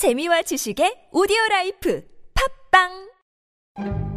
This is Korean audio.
재미와 지식의 오디오 라이프. 팝빵!